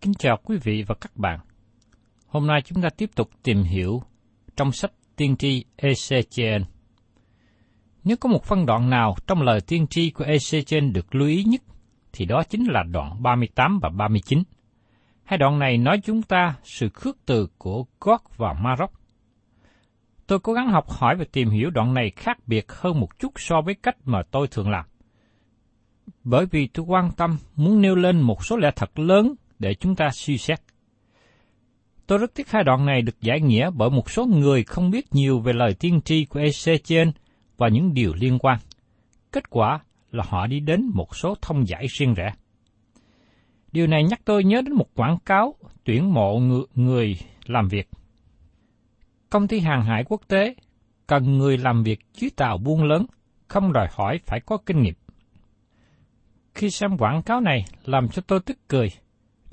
Kính chào quý vị và các bạn. Hôm nay chúng ta tiếp tục tìm hiểu trong sách tiên tri Ezechiel. Nếu có một phân đoạn nào trong lời tiên tri của Ezechiel được lưu ý nhất, thì đó chính là đoạn 38 và 39. Hai đoạn này nói chúng ta sự khước từ của Gog và Maroc. Tôi cố gắng học hỏi và tìm hiểu đoạn này khác biệt hơn một chút so với cách mà tôi thường làm. Bởi vì tôi quan tâm muốn nêu lên một số lẽ thật lớn để chúng ta suy xét. Tôi rất tiếc hai đoạn này được giải nghĩa bởi một số người không biết nhiều về lời tiên tri của Ezechiel và những điều liên quan. Kết quả là họ đi đến một số thông giải riêng rẽ. Điều này nhắc tôi nhớ đến một quảng cáo tuyển mộ người, người làm việc. Công ty hàng hải quốc tế cần người làm việc dưới tàu buôn lớn, không đòi hỏi phải có kinh nghiệm. Khi xem quảng cáo này làm cho tôi tức cười,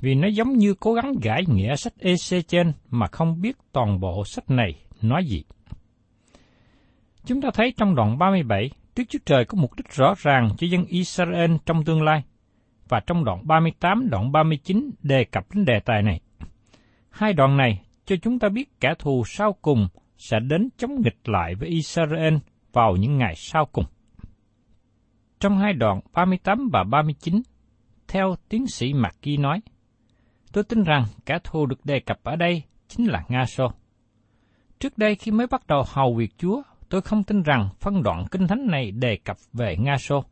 vì nó giống như cố gắng gãi nghĩa sách EC trên mà không biết toàn bộ sách này nói gì. Chúng ta thấy trong đoạn 37, Đức Chúa Trời có mục đích rõ ràng cho dân Israel trong tương lai, và trong đoạn 38, đoạn 39 đề cập đến đề tài này. Hai đoạn này cho chúng ta biết kẻ thù sau cùng sẽ đến chống nghịch lại với Israel vào những ngày sau cùng. Trong hai đoạn 38 và 39, theo tiến sĩ Mạc Ghi nói, tôi tin rằng kẻ thù được đề cập ở đây chính là Nga Sô. Trước đây khi mới bắt đầu hầu việc Chúa, tôi không tin rằng phân đoạn kinh thánh này đề cập về Nga Sô.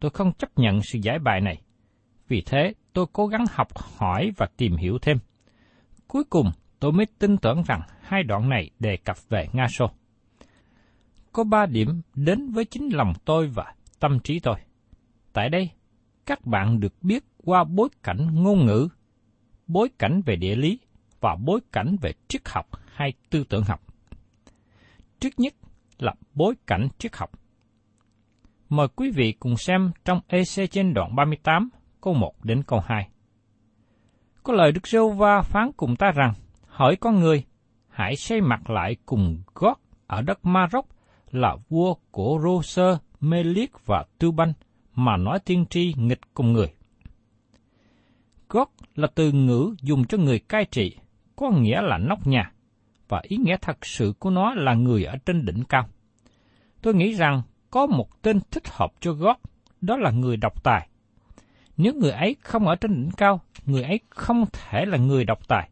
Tôi không chấp nhận sự giải bài này. Vì thế, tôi cố gắng học hỏi và tìm hiểu thêm. Cuối cùng, tôi mới tin tưởng rằng hai đoạn này đề cập về Nga Sô. Có ba điểm đến với chính lòng tôi và tâm trí tôi. Tại đây, các bạn được biết qua bối cảnh ngôn ngữ, bối cảnh về địa lý và bối cảnh về triết học hay tư tưởng học. Trước nhất là bối cảnh triết học. Mời quý vị cùng xem trong EC trên đoạn 38, câu 1 đến câu 2. Có lời Đức Rêu Va phán cùng ta rằng, hỏi con người, hãy xây mặt lại cùng gót ở đất Maroc là vua của Rô-sơ, Mê-liết và Tu-banh mà nói tiên tri nghịch cùng người. Gót là từ ngữ dùng cho người cai trị, có nghĩa là nóc nhà, và ý nghĩa thật sự của nó là người ở trên đỉnh cao. Tôi nghĩ rằng có một tên thích hợp cho gót, đó là người độc tài. Nếu người ấy không ở trên đỉnh cao, người ấy không thể là người độc tài.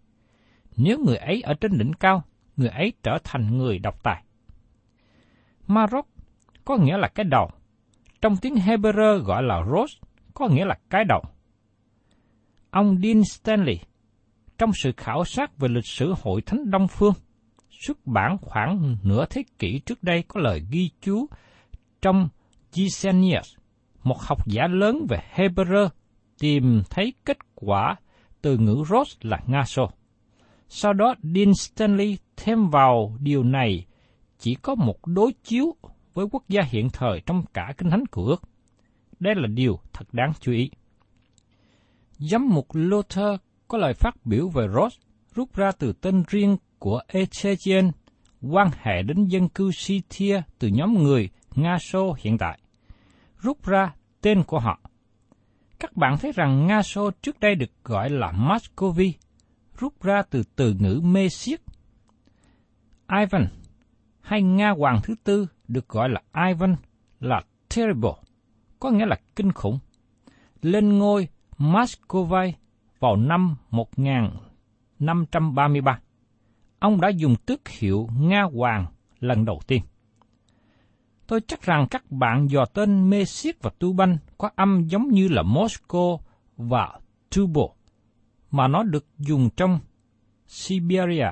nếu người ấy ở trên đỉnh cao, người ấy trở thành người độc tài. Maroc có nghĩa là cái đầu. Trong tiếng Hebrew gọi là Rosh, có nghĩa là cái đầu. Ông Dean Stanley, trong sự khảo sát về lịch sử hội thánh Đông Phương, xuất bản khoảng nửa thế kỷ trước đây có lời ghi chú trong Gisenius, một học giả lớn về Hebrew, tìm thấy kết quả từ ngữ Rose là Nga Sô. Sau đó Dean Stanley thêm vào điều này chỉ có một đối chiếu với quốc gia hiện thời trong cả kinh thánh của ước. Đây là điều thật đáng chú ý. Giám mục Luther có lời phát biểu về Ross rút ra từ tên riêng của Ezechiel quan hệ đến dân cư Scythia từ nhóm người Nga Xô hiện tại. Rút ra tên của họ. Các bạn thấy rằng Nga Xô trước đây được gọi là Muscovy, rút ra từ từ ngữ mê siết. Ivan hay Nga Hoàng thứ tư được gọi là Ivan là terrible, có nghĩa là kinh khủng. Lên ngôi Muscovy vào năm 1533. Ông đã dùng tước hiệu Nga Hoàng lần đầu tiên. Tôi chắc rằng các bạn dò tên Mesic và Tuban có âm giống như là Moscow và Tubo, mà nó được dùng trong Siberia.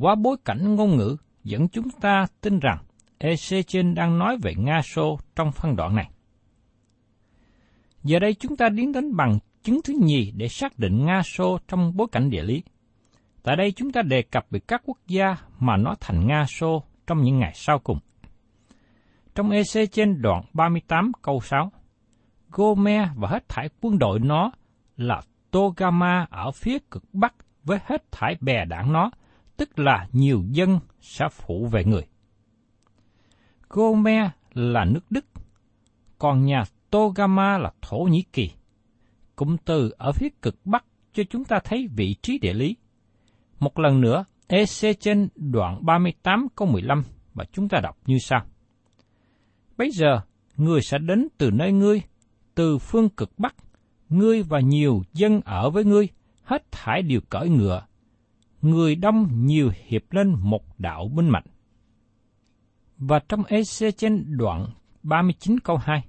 Qua bối cảnh ngôn ngữ dẫn chúng ta tin rằng Ezechiel đang nói về Nga Xô trong phân đoạn này. Giờ đây chúng ta đến đến bằng chứng thứ nhì để xác định Nga Xô trong bối cảnh địa lý. Tại đây chúng ta đề cập về các quốc gia mà nó thành Nga Xô trong những ngày sau cùng. Trong EC trên đoạn 38 câu 6, Gomer và hết thải quân đội nó là Togama ở phía cực bắc với hết thải bè đảng nó, tức là nhiều dân sẽ phụ về người. Gomer là nước Đức, còn nhà Togama là Thổ Nhĩ Kỳ. Cụm từ ở phía cực Bắc cho chúng ta thấy vị trí địa lý. Một lần nữa, EC trên đoạn 38 câu 15 và chúng ta đọc như sau. Bây giờ, người sẽ đến từ nơi ngươi, từ phương cực Bắc, ngươi và nhiều dân ở với ngươi, hết thải đều cởi ngựa. Người đông nhiều hiệp lên một đạo binh mạnh. Và trong EC trên đoạn 39 câu 2,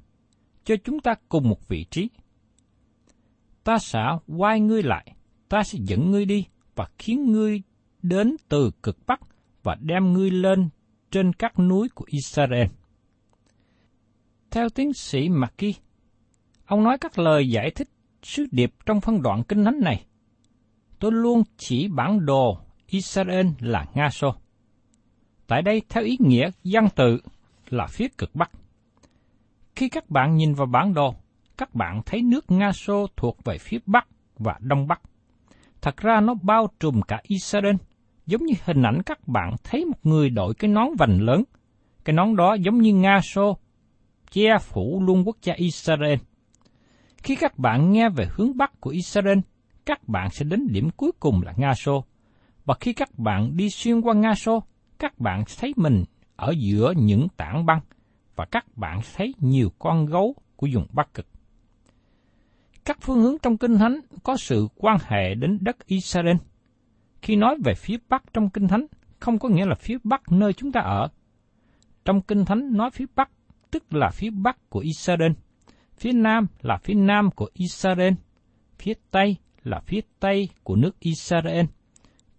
cho chúng ta cùng một vị trí. Ta sẽ quay ngươi lại, ta sẽ dẫn ngươi đi và khiến ngươi đến từ cực Bắc và đem ngươi lên trên các núi của Israel. Theo tiến sĩ Maki, ông nói các lời giải thích sứ điệp trong phân đoạn kinh thánh này. Tôi luôn chỉ bản đồ Israel là Nga Sô. Tại đây theo ý nghĩa dân tự là phía cực Bắc. Khi các bạn nhìn vào bản đồ, các bạn thấy nước Nga Xô thuộc về phía Bắc và Đông Bắc. Thật ra nó bao trùm cả Israel, giống như hình ảnh các bạn thấy một người đội cái nón vành lớn. Cái nón đó giống như Nga Xô, che phủ luôn quốc gia Israel. Khi các bạn nghe về hướng Bắc của Israel, các bạn sẽ đến điểm cuối cùng là Nga Xô. Và khi các bạn đi xuyên qua Nga Xô, các bạn thấy mình ở giữa những tảng băng và các bạn thấy nhiều con gấu của vùng Bắc Cực. Các phương hướng trong Kinh Thánh có sự quan hệ đến đất Israel. Khi nói về phía Bắc trong Kinh Thánh, không có nghĩa là phía Bắc nơi chúng ta ở. Trong Kinh Thánh nói phía Bắc, tức là phía Bắc của Israel. Phía Nam là phía Nam của Israel. Phía Tây là phía Tây của nước Israel.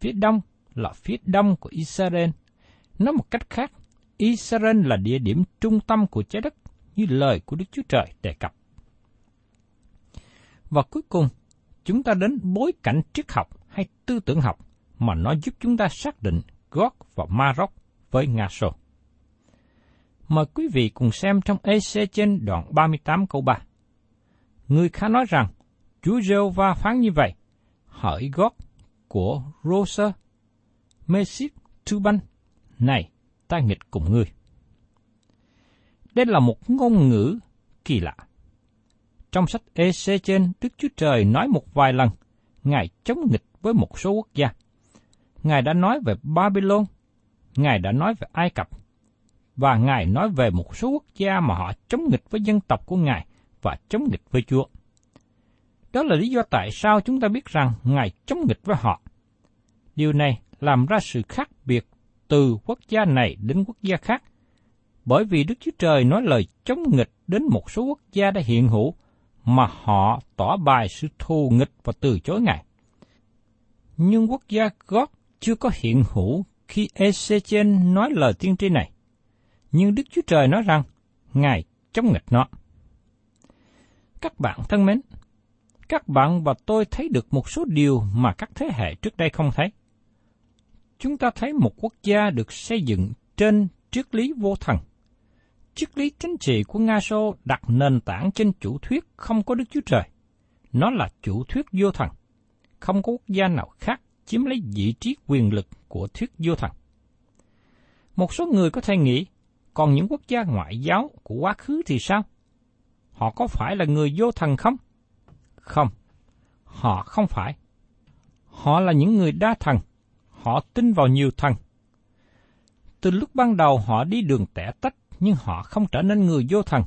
Phía Đông là phía Đông của Israel. Nói một cách khác, Israel là địa điểm trung tâm của trái đất như lời của Đức Chúa Trời đề cập. Và cuối cùng, chúng ta đến bối cảnh triết học hay tư tưởng học mà nó giúp chúng ta xác định Gog và Maroc với Nga Sô. Mời quý vị cùng xem trong EC trên đoạn 38 câu 3. Người khá nói rằng, Chúa Rêu va phán như vậy, hỡi Gót của Rosa, Mesip, Tuban, này, ta nghịch cùng ngươi. Đây là một ngôn ngữ kỳ lạ. Trong sách EC trên, Đức Chúa Trời nói một vài lần, Ngài chống nghịch với một số quốc gia. Ngài đã nói về Babylon, Ngài đã nói về Ai Cập, và Ngài nói về một số quốc gia mà họ chống nghịch với dân tộc của Ngài và chống nghịch với Chúa. Đó là lý do tại sao chúng ta biết rằng Ngài chống nghịch với họ. Điều này làm ra sự khác biệt từ quốc gia này đến quốc gia khác, bởi vì Đức Chúa Trời nói lời chống nghịch đến một số quốc gia đã hiện hữu, mà họ tỏ bài sự thù nghịch và từ chối Ngài. Nhưng quốc gia gót chưa có hiện hữu khi Ezechen nói lời tiên tri này. Nhưng Đức Chúa Trời nói rằng, Ngài chống nghịch nó. Các bạn thân mến, các bạn và tôi thấy được một số điều mà các thế hệ trước đây không thấy. Chúng ta thấy một quốc gia được xây dựng trên triết lý vô thần. Triết lý chính trị của Nga Xô đặt nền tảng trên chủ thuyết không có Đức Chúa Trời. Nó là chủ thuyết vô thần. Không có quốc gia nào khác chiếm lấy vị trí quyền lực của thuyết vô thần. Một số người có thể nghĩ, còn những quốc gia ngoại giáo của quá khứ thì sao? Họ có phải là người vô thần không? Không, họ không phải. Họ là những người đa thần, họ tin vào nhiều thần. Từ lúc ban đầu họ đi đường tẻ tách, nhưng họ không trở nên người vô thần.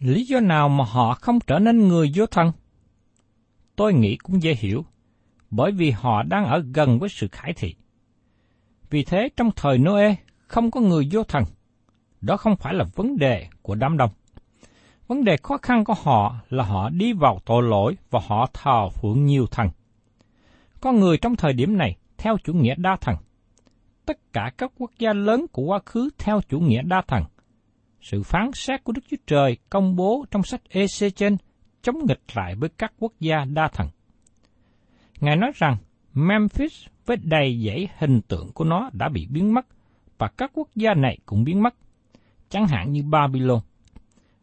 Lý do nào mà họ không trở nên người vô thần? Tôi nghĩ cũng dễ hiểu, bởi vì họ đang ở gần với sự khải thị. Vì thế trong thời Noe không có người vô thần. Đó không phải là vấn đề của đám đông. Vấn đề khó khăn của họ là họ đi vào tội lỗi và họ thờ phượng nhiều thần. Có người trong thời điểm này theo chủ nghĩa đa thần. Tất cả các quốc gia lớn của quá khứ theo chủ nghĩa đa thần. Sự phán xét của Đức Chúa Trời công bố trong sách Ezechen chống nghịch lại với các quốc gia đa thần. Ngài nói rằng Memphis với đầy dãy hình tượng của nó đã bị biến mất và các quốc gia này cũng biến mất, chẳng hạn như Babylon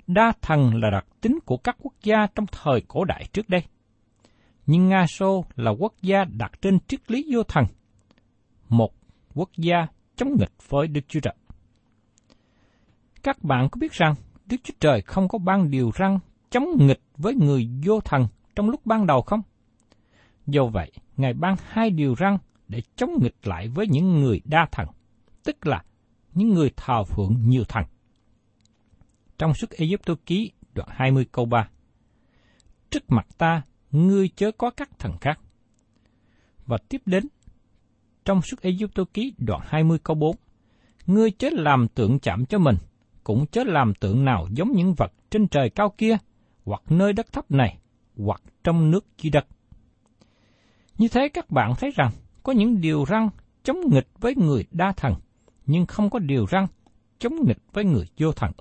đa thần là đặc tính của các quốc gia trong thời cổ đại trước đây. Nhưng Nga Xô là quốc gia đặt trên triết lý vô thần, một quốc gia chống nghịch với Đức Chúa Trời. Các bạn có biết rằng Đức Chúa Trời không có ban điều răn chống nghịch với người vô thần trong lúc ban đầu không? Do vậy, Ngài ban hai điều răn để chống nghịch lại với những người đa thần, tức là những người thờ phượng nhiều thần trong sức Ai Cập ký đoạn 20 câu 3. Trước mặt ta, ngươi chớ có các thần khác. Và tiếp đến, trong suốt Ai Cập ký đoạn 20 câu 4. Ngươi chớ làm tượng chạm cho mình, cũng chớ làm tượng nào giống những vật trên trời cao kia, hoặc nơi đất thấp này, hoặc trong nước dưới đất. Như thế các bạn thấy rằng, có những điều răng chống nghịch với người đa thần, nhưng không có điều răng chống nghịch với người vô thần.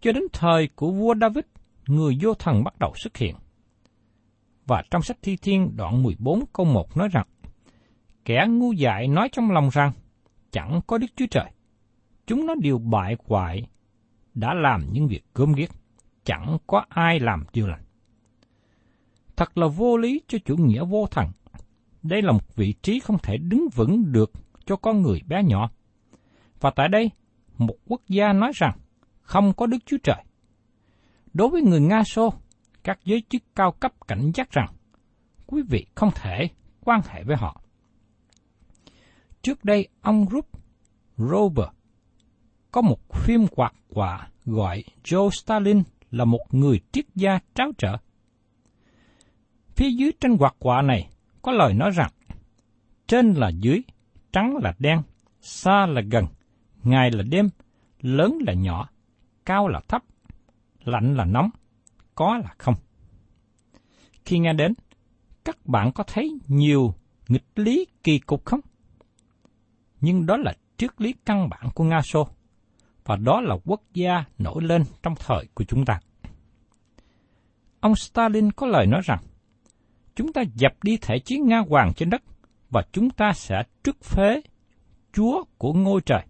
Cho đến thời của vua David, người vô thần bắt đầu xuất hiện. Và trong sách Thi Thiên đoạn 14 câu 1 nói rằng, Kẻ ngu dại nói trong lòng rằng, chẳng có Đức Chúa Trời. Chúng nó đều bại hoại, đã làm những việc gớm ghiếc, chẳng có ai làm điều lành. Thật là vô lý cho chủ nghĩa vô thần. Đây là một vị trí không thể đứng vững được cho con người bé nhỏ. Và tại đây, một quốc gia nói rằng không có Đức Chúa Trời. Đối với người Nga Xô, các giới chức cao cấp cảnh giác rằng quý vị không thể quan hệ với họ. Trước đây, ông Rup Robert có một phim quạt quả gọi Joe Stalin là một người triết gia tráo trở. Phía dưới trên quạt quả này có lời nói rằng, trên là dưới, trắng là đen, xa là gần, ngày là đêm, lớn là nhỏ, cao là thấp, lạnh là nóng, có là không. Khi nghe đến, các bạn có thấy nhiều nghịch lý kỳ cục không? Nhưng đó là triết lý căn bản của Nga Xô, và đó là quốc gia nổi lên trong thời của chúng ta. Ông Stalin có lời nói rằng, chúng ta dập đi thể chế Nga hoàng trên đất, và chúng ta sẽ trức phế Chúa của ngôi trời.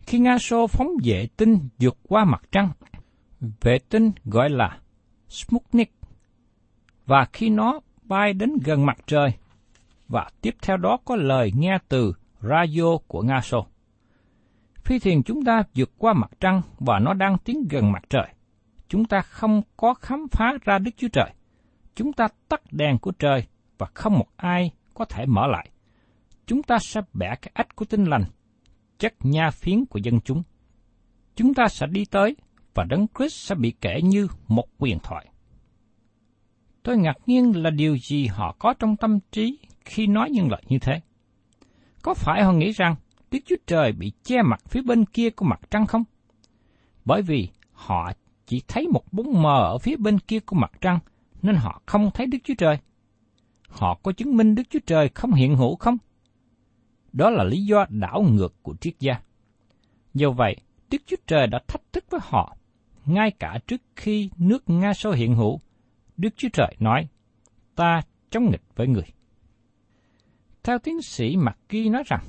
Khi Nga Xô phóng vệ tinh vượt qua mặt trăng, vệ tinh gọi là Sputnik, và khi nó bay đến gần mặt trời, và tiếp theo đó có lời nghe từ radio của Nga Xô. Phi thuyền chúng ta vượt qua mặt trăng và nó đang tiến gần mặt trời. Chúng ta không có khám phá ra Đức Chúa Trời. Chúng ta tắt đèn của trời và không một ai có thể mở lại. Chúng ta sẽ bẻ cái ách của tinh lành chất nha phiến của dân chúng. Chúng ta sẽ đi tới và Đấng Christ sẽ bị kể như một quyền thoại. Tôi ngạc nhiên là điều gì họ có trong tâm trí khi nói những lời như thế. Có phải họ nghĩ rằng Đức Chúa Trời bị che mặt phía bên kia của mặt trăng không? Bởi vì họ chỉ thấy một bóng mờ ở phía bên kia của mặt trăng, nên họ không thấy Đức Chúa Trời. Họ có chứng minh Đức Chúa Trời không hiện hữu không? Đó là lý do đảo ngược của triết gia. Do vậy, Đức Chúa Trời đã thách thức với họ, ngay cả trước khi nước Nga sâu hiện hữu. Đức Chúa Trời nói, ta chống nghịch với người. Theo tiến sĩ McGee nói rằng,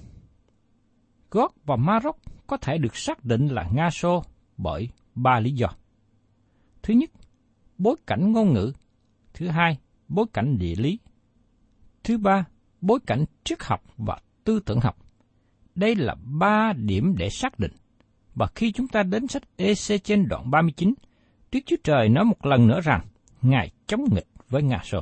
Gót và Maroc có thể được xác định là Nga Sô bởi ba lý do. Thứ nhất, bối cảnh ngôn ngữ. Thứ hai, bối cảnh địa lý. Thứ ba, bối cảnh triết học và tư tưởng học. Đây là ba điểm để xác định. Và khi chúng ta đến sách EC trên đoạn 39, Đức Chúa Trời nói một lần nữa rằng Ngài chống nghịch với Nga Sô.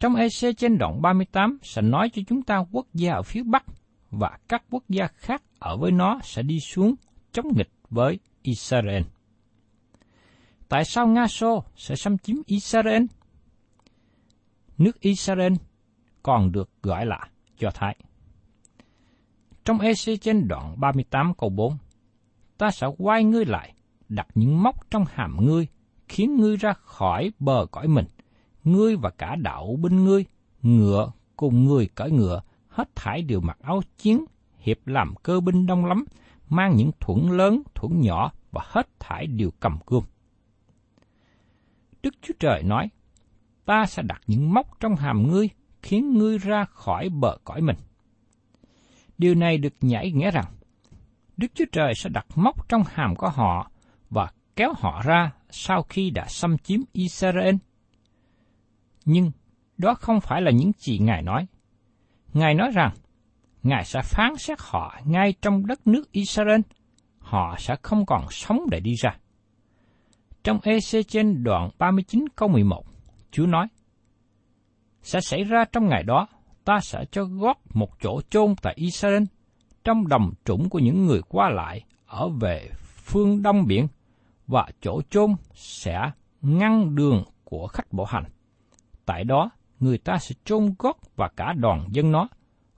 Trong EC trên đoạn 38 sẽ nói cho chúng ta quốc gia ở phía Bắc và các quốc gia khác ở với nó sẽ đi xuống chống nghịch với Israel. Tại sao Nga Xô sẽ xâm chiếm Israel? Nước Israel còn được gọi là Do Thái. Trong EC trên đoạn 38 câu 4, ta sẽ quay ngươi lại, đặt những móc trong hàm ngươi, khiến ngươi ra khỏi bờ cõi mình, ngươi và cả đạo binh ngươi, ngựa cùng người cởi ngựa, hết thải đều mặc áo chiến, hiệp làm cơ binh đông lắm, mang những thuẫn lớn, thuẫn nhỏ và hết thải đều cầm cương. Đức Chúa Trời nói, ta sẽ đặt những móc trong hàm ngươi, khiến ngươi ra khỏi bờ cõi mình. Điều này được nhảy nghĩa rằng, Đức Chúa Trời sẽ đặt móc trong hàm của họ và kéo họ ra sau khi đã xâm chiếm Israel. Nhưng đó không phải là những gì Ngài nói. Ngài nói rằng, Ngài sẽ phán xét họ ngay trong đất nước Israel, họ sẽ không còn sống để đi ra. Trong EC trên đoạn 39 câu 11, Chúa nói, Sẽ xảy ra trong ngày đó, ta sẽ cho gót một chỗ chôn tại Israel, trong đồng trũng của những người qua lại ở về phương đông biển, và chỗ chôn sẽ ngăn đường của khách bộ hành. Tại đó, người ta sẽ chôn gót và cả đoàn dân nó,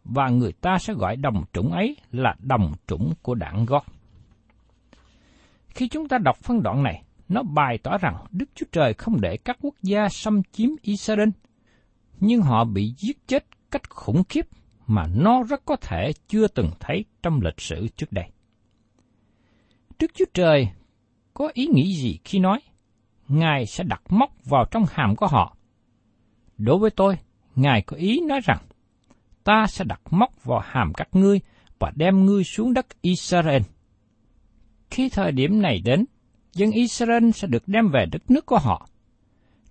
và người ta sẽ gọi đồng trũng ấy là đồng trũng của đảng gót. Khi chúng ta đọc phân đoạn này, nó bày tỏ rằng Đức Chúa Trời không để các quốc gia xâm chiếm Israel, nhưng họ bị giết chết cách khủng khiếp mà nó rất có thể chưa từng thấy trong lịch sử trước đây. trước Chúa Trời có ý nghĩ gì khi nói, Ngài sẽ đặt móc vào trong hàm của họ? Đối với tôi, Ngài có ý nói rằng, ta sẽ đặt móc vào hàm các ngươi và đem ngươi xuống đất Israel. Khi thời điểm này đến, dân Israel sẽ được đem về đất nước của họ.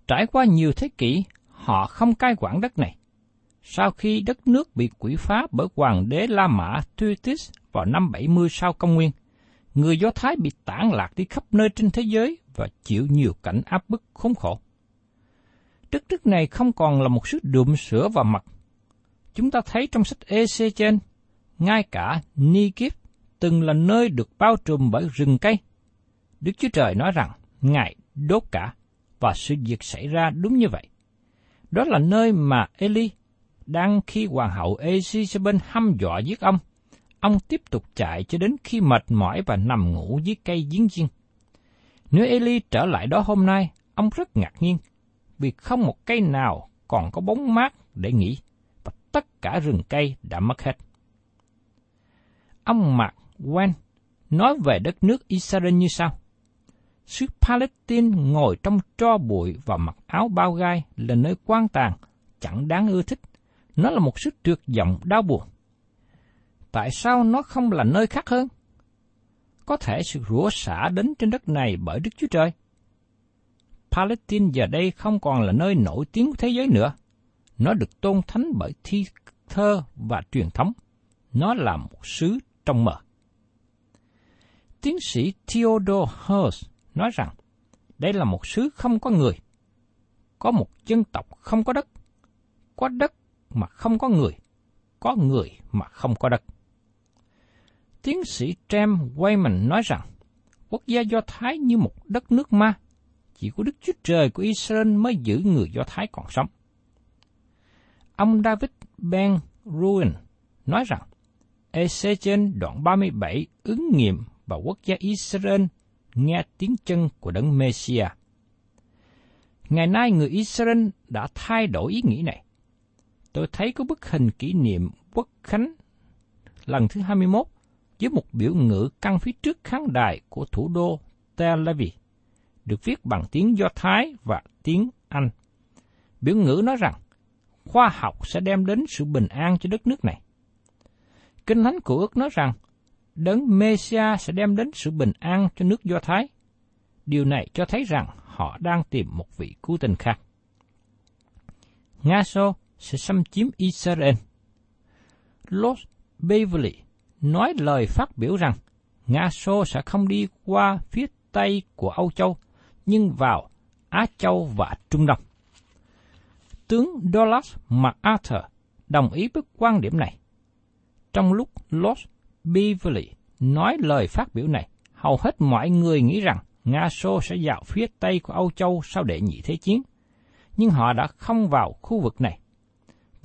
Trải qua nhiều thế kỷ, họ không cai quản đất này. Sau khi đất nước bị quỷ phá bởi hoàng đế La Mã Thutis vào năm 70 sau công nguyên, người Do Thái bị tản lạc đi khắp nơi trên thế giới và chịu nhiều cảnh áp bức khốn khổ. Đất nước này không còn là một sự đượm sữa và mặt. Chúng ta thấy trong sách EC trên, ngay cả Nikip từng là nơi được bao trùm bởi rừng cây. Đức Chúa Trời nói rằng Ngài đốt cả, và sự việc xảy ra đúng như vậy. Đó là nơi mà Eli đang khi hoàng hậu Elizabeth hăm dọa giết ông. Ông tiếp tục chạy cho đến khi mệt mỏi và nằm ngủ dưới cây giếng chiên. Nếu Eli trở lại đó hôm nay, ông rất ngạc nhiên, vì không một cây nào còn có bóng mát để nghỉ, và tất cả rừng cây đã mất hết. Ông Mạc Wen nói về đất nước Israel như sau. Sứ Palestine ngồi trong tro bụi và mặc áo bao gai là nơi quan tàn, chẳng đáng ưa thích. Nó là một sức tuyệt vọng đau buồn. Tại sao nó không là nơi khác hơn? Có thể sự rủa xả đến trên đất này bởi Đức Chúa Trời. Palestine giờ đây không còn là nơi nổi tiếng của thế giới nữa. Nó được tôn thánh bởi thi thơ và truyền thống. Nó là một xứ trong mờ. Tiến sĩ Theodore Hurst nói rằng, đây là một xứ không có người. Có một dân tộc không có đất. Có đất mà không có người. Có người mà không có đất. Tiến sĩ James Wayman nói rằng, quốc gia Do Thái như một đất nước ma, chỉ có Đức Chúa Trời của Israel mới giữ người Do Thái còn sống. ông David Ben Ruin nói rằng, Ezechiel đoạn 37 ứng nghiệm và quốc gia Israel nghe tiếng chân của đấng Messiah. Ngày nay người Israel đã thay đổi ý nghĩ này. Tôi thấy có bức hình kỷ niệm quốc khánh lần thứ 21 với một biểu ngữ căng phía trước khán đài của thủ đô Tel Aviv, được viết bằng tiếng Do Thái và tiếng Anh. Biểu ngữ nói rằng, khoa học sẽ đem đến sự bình an cho đất nước này. Kinh Thánh của ước nói rằng, đấng Messiah sẽ đem đến sự bình an cho nước Do Thái. Điều này cho thấy rằng họ đang tìm một vị cứu tinh khác. Nga So sẽ xâm chiếm Israel. Los Beverly nói lời phát biểu rằng Nga Xô sẽ không đi qua phía Tây của Âu Châu, nhưng vào Á Châu và Trung Đông. Tướng Douglas MacArthur đồng ý với quan điểm này. Trong lúc Los Beverly nói lời phát biểu này, hầu hết mọi người nghĩ rằng Nga Xô sẽ vào phía Tây của Âu Châu sau đệ nhị thế chiến, nhưng họ đã không vào khu vực này,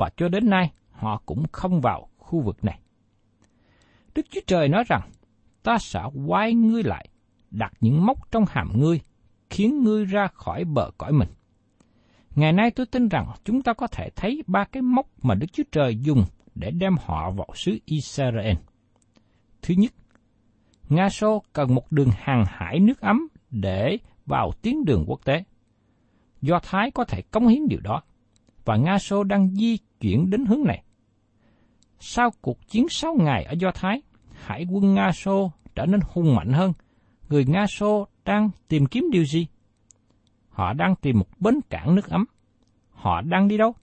và cho đến nay họ cũng không vào khu vực này. Đức Chúa Trời nói rằng, ta sẽ quay ngươi lại, đặt những mốc trong hàm ngươi, khiến ngươi ra khỏi bờ cõi mình. Ngày nay tôi tin rằng chúng ta có thể thấy ba cái mốc mà Đức Chúa Trời dùng để đem họ vào xứ Israel. Thứ nhất, Nga Xô cần một đường hàng hải nước ấm để vào tuyến đường quốc tế. Do Thái có thể cống hiến điều đó, và Nga Xô đang di chuyển đến hướng này. Sau cuộc chiến 6 ngày ở Do Thái, hải quân Nga Xô trở nên hung mạnh hơn. Người Nga Xô đang tìm kiếm điều gì? Họ đang tìm một bến cảng nước ấm. Họ đang đi đâu?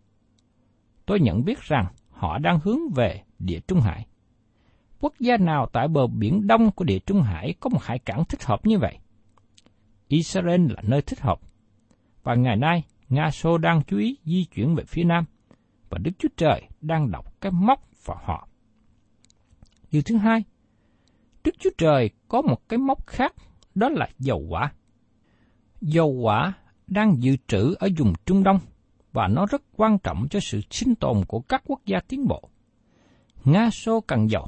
Tôi nhận biết rằng họ đang hướng về địa Trung Hải. Quốc gia nào tại bờ biển đông của địa Trung Hải có một hải cảng thích hợp như vậy? Israel là nơi thích hợp. Và ngày nay, Nga Xô đang chú ý di chuyển về phía nam, và Đức Chúa Trời đang đọc cái móc vào họ. Điều thứ hai, Đức Chúa Trời có một cái móc khác, đó là dầu quả. Dầu quả đang dự trữ ở vùng Trung Đông, và nó rất quan trọng cho sự sinh tồn của các quốc gia tiến bộ. Nga Xô cần dầu.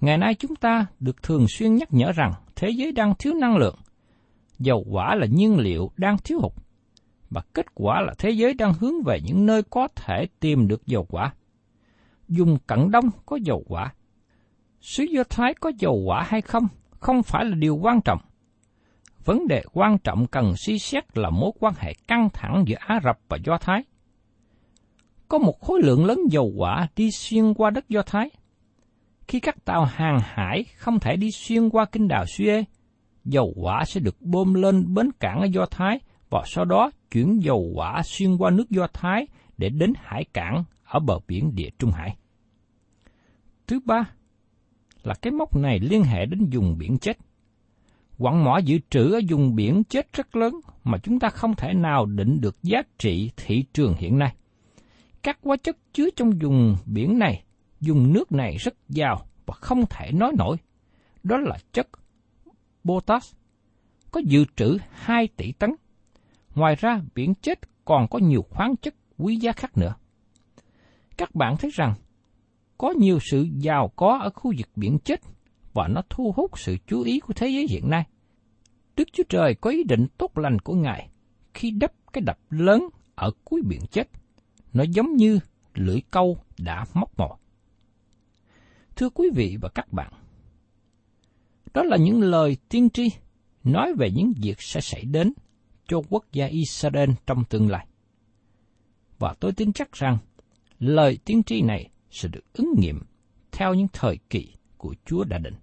Ngày nay chúng ta được thường xuyên nhắc nhở rằng thế giới đang thiếu năng lượng. Dầu quả là nhiên liệu đang thiếu hụt. Và kết quả là thế giới đang hướng về những nơi có thể tìm được dầu quả. Dùng cận đông có dầu quả. Sứ Do Thái có dầu quả hay không không phải là điều quan trọng. Vấn đề quan trọng cần suy xét là mối quan hệ căng thẳng giữa Ả Rập và Do Thái. Có một khối lượng lớn dầu quả đi xuyên qua đất Do Thái. Khi các tàu hàng hải không thể đi xuyên qua kinh đảo Suez, dầu quả sẽ được bơm lên bến cảng ở Do Thái và sau đó chuyển dầu quả xuyên qua nước Do Thái để đến hải cảng ở bờ biển địa Trung Hải. Thứ ba là cái mốc này liên hệ đến vùng biển chết. Quặng mỏ dự trữ ở vùng biển chết rất lớn mà chúng ta không thể nào định được giá trị thị trường hiện nay. Các hóa chất chứa trong vùng biển này, dùng nước này rất giàu và không thể nói nổi. Đó là chất potash, có dự trữ 2 tỷ tấn. Ngoài ra, biển chết còn có nhiều khoáng chất quý giá khác nữa. Các bạn thấy rằng, có nhiều sự giàu có ở khu vực biển chết và nó thu hút sự chú ý của thế giới hiện nay. Đức Chúa Trời có ý định tốt lành của Ngài khi đắp cái đập lớn ở cuối biển chết. Nó giống như lưỡi câu đã móc mồi. Thưa quý vị và các bạn, đó là những lời tiên tri nói về những việc sẽ xảy đến cho quốc gia Israel trong tương lai. Và tôi tin chắc rằng lời tiên tri này sẽ được ứng nghiệm theo những thời kỳ của Chúa đã định.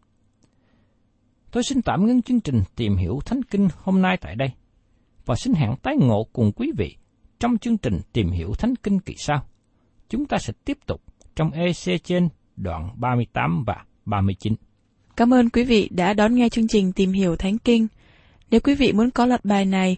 Tôi xin tạm ngưng chương trình tìm hiểu Thánh Kinh hôm nay tại đây, và xin hẹn tái ngộ cùng quý vị trong chương trình tìm hiểu Thánh Kinh kỳ sau. Chúng ta sẽ tiếp tục trong EC trên đoạn 38 và 39. Cảm ơn quý vị đã đón nghe chương trình Tìm hiểu Thánh Kinh. Nếu quý vị muốn có loạt bài này,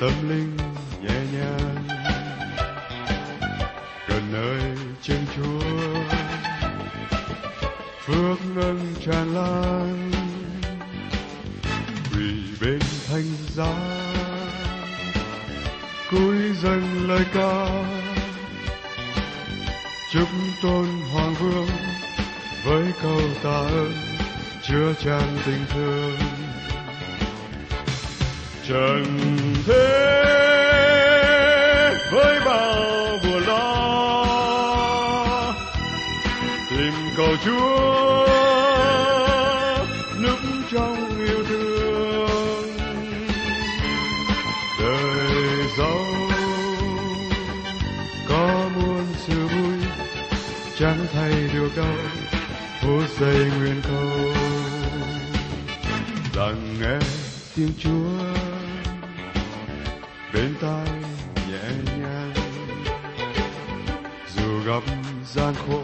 tâm linh nhẹ nhàng. Gần nơi chân Chúa, phước nâng tràn lan. Quỳ bên thanh giá, cúi dâng lời ca. Chúc tôn hoàng vương với câu tạ ơn, chứa tràn tình thương. Trần thế với bao buồn lo. Tìm cầu chúa, núp trong yêu thương. Đời giàu, có muôn sự vui, chẳng thay điều đâu phút giây nguyện cầu rằng nghe tiếng Chúa bên tai nhẹ nhàng, dù gặp gian khổ,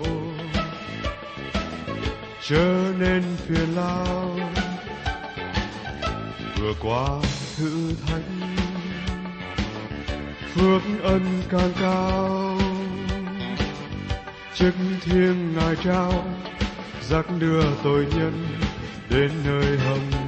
trở nên phiền lao. Vừa qua thử thách, phước ân càng cao. Chức thiêng ngài trao, dắt đưa tội nhân đến nơi hồng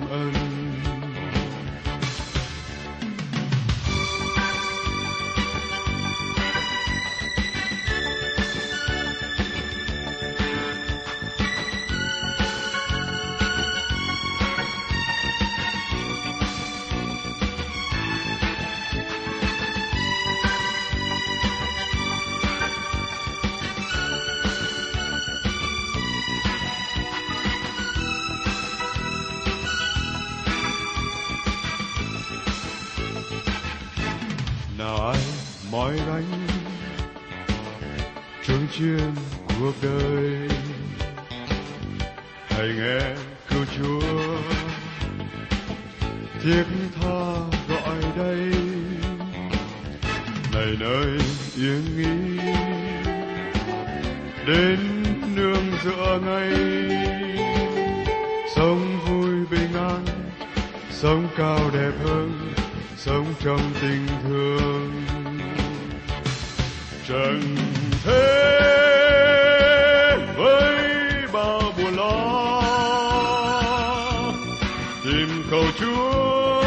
gánh trung chuyên cuộc đời, hãy nghe cứu chúa. Thiết tha gọi đây, này nơi yên nghỉ. Đến nương dựa ngay sống vui bình an, sống cao đẹp hơn, sống trong tình thương trần thế với bao buồn lo tìm cầu chúa,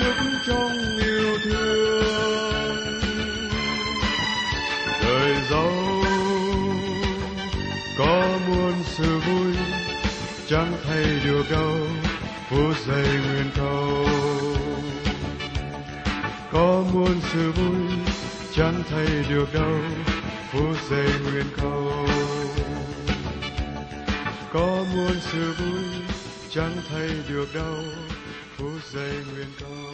nước trong yêu thương. Đời giàu có muôn sự vui, chẳng thay được đâu phút giây nguyện cầu có muôn sự vui chẳng thay được đâu phút giây nguyện cầu có muôn sự vui chẳng thay được đâu phút giây nguyện cầu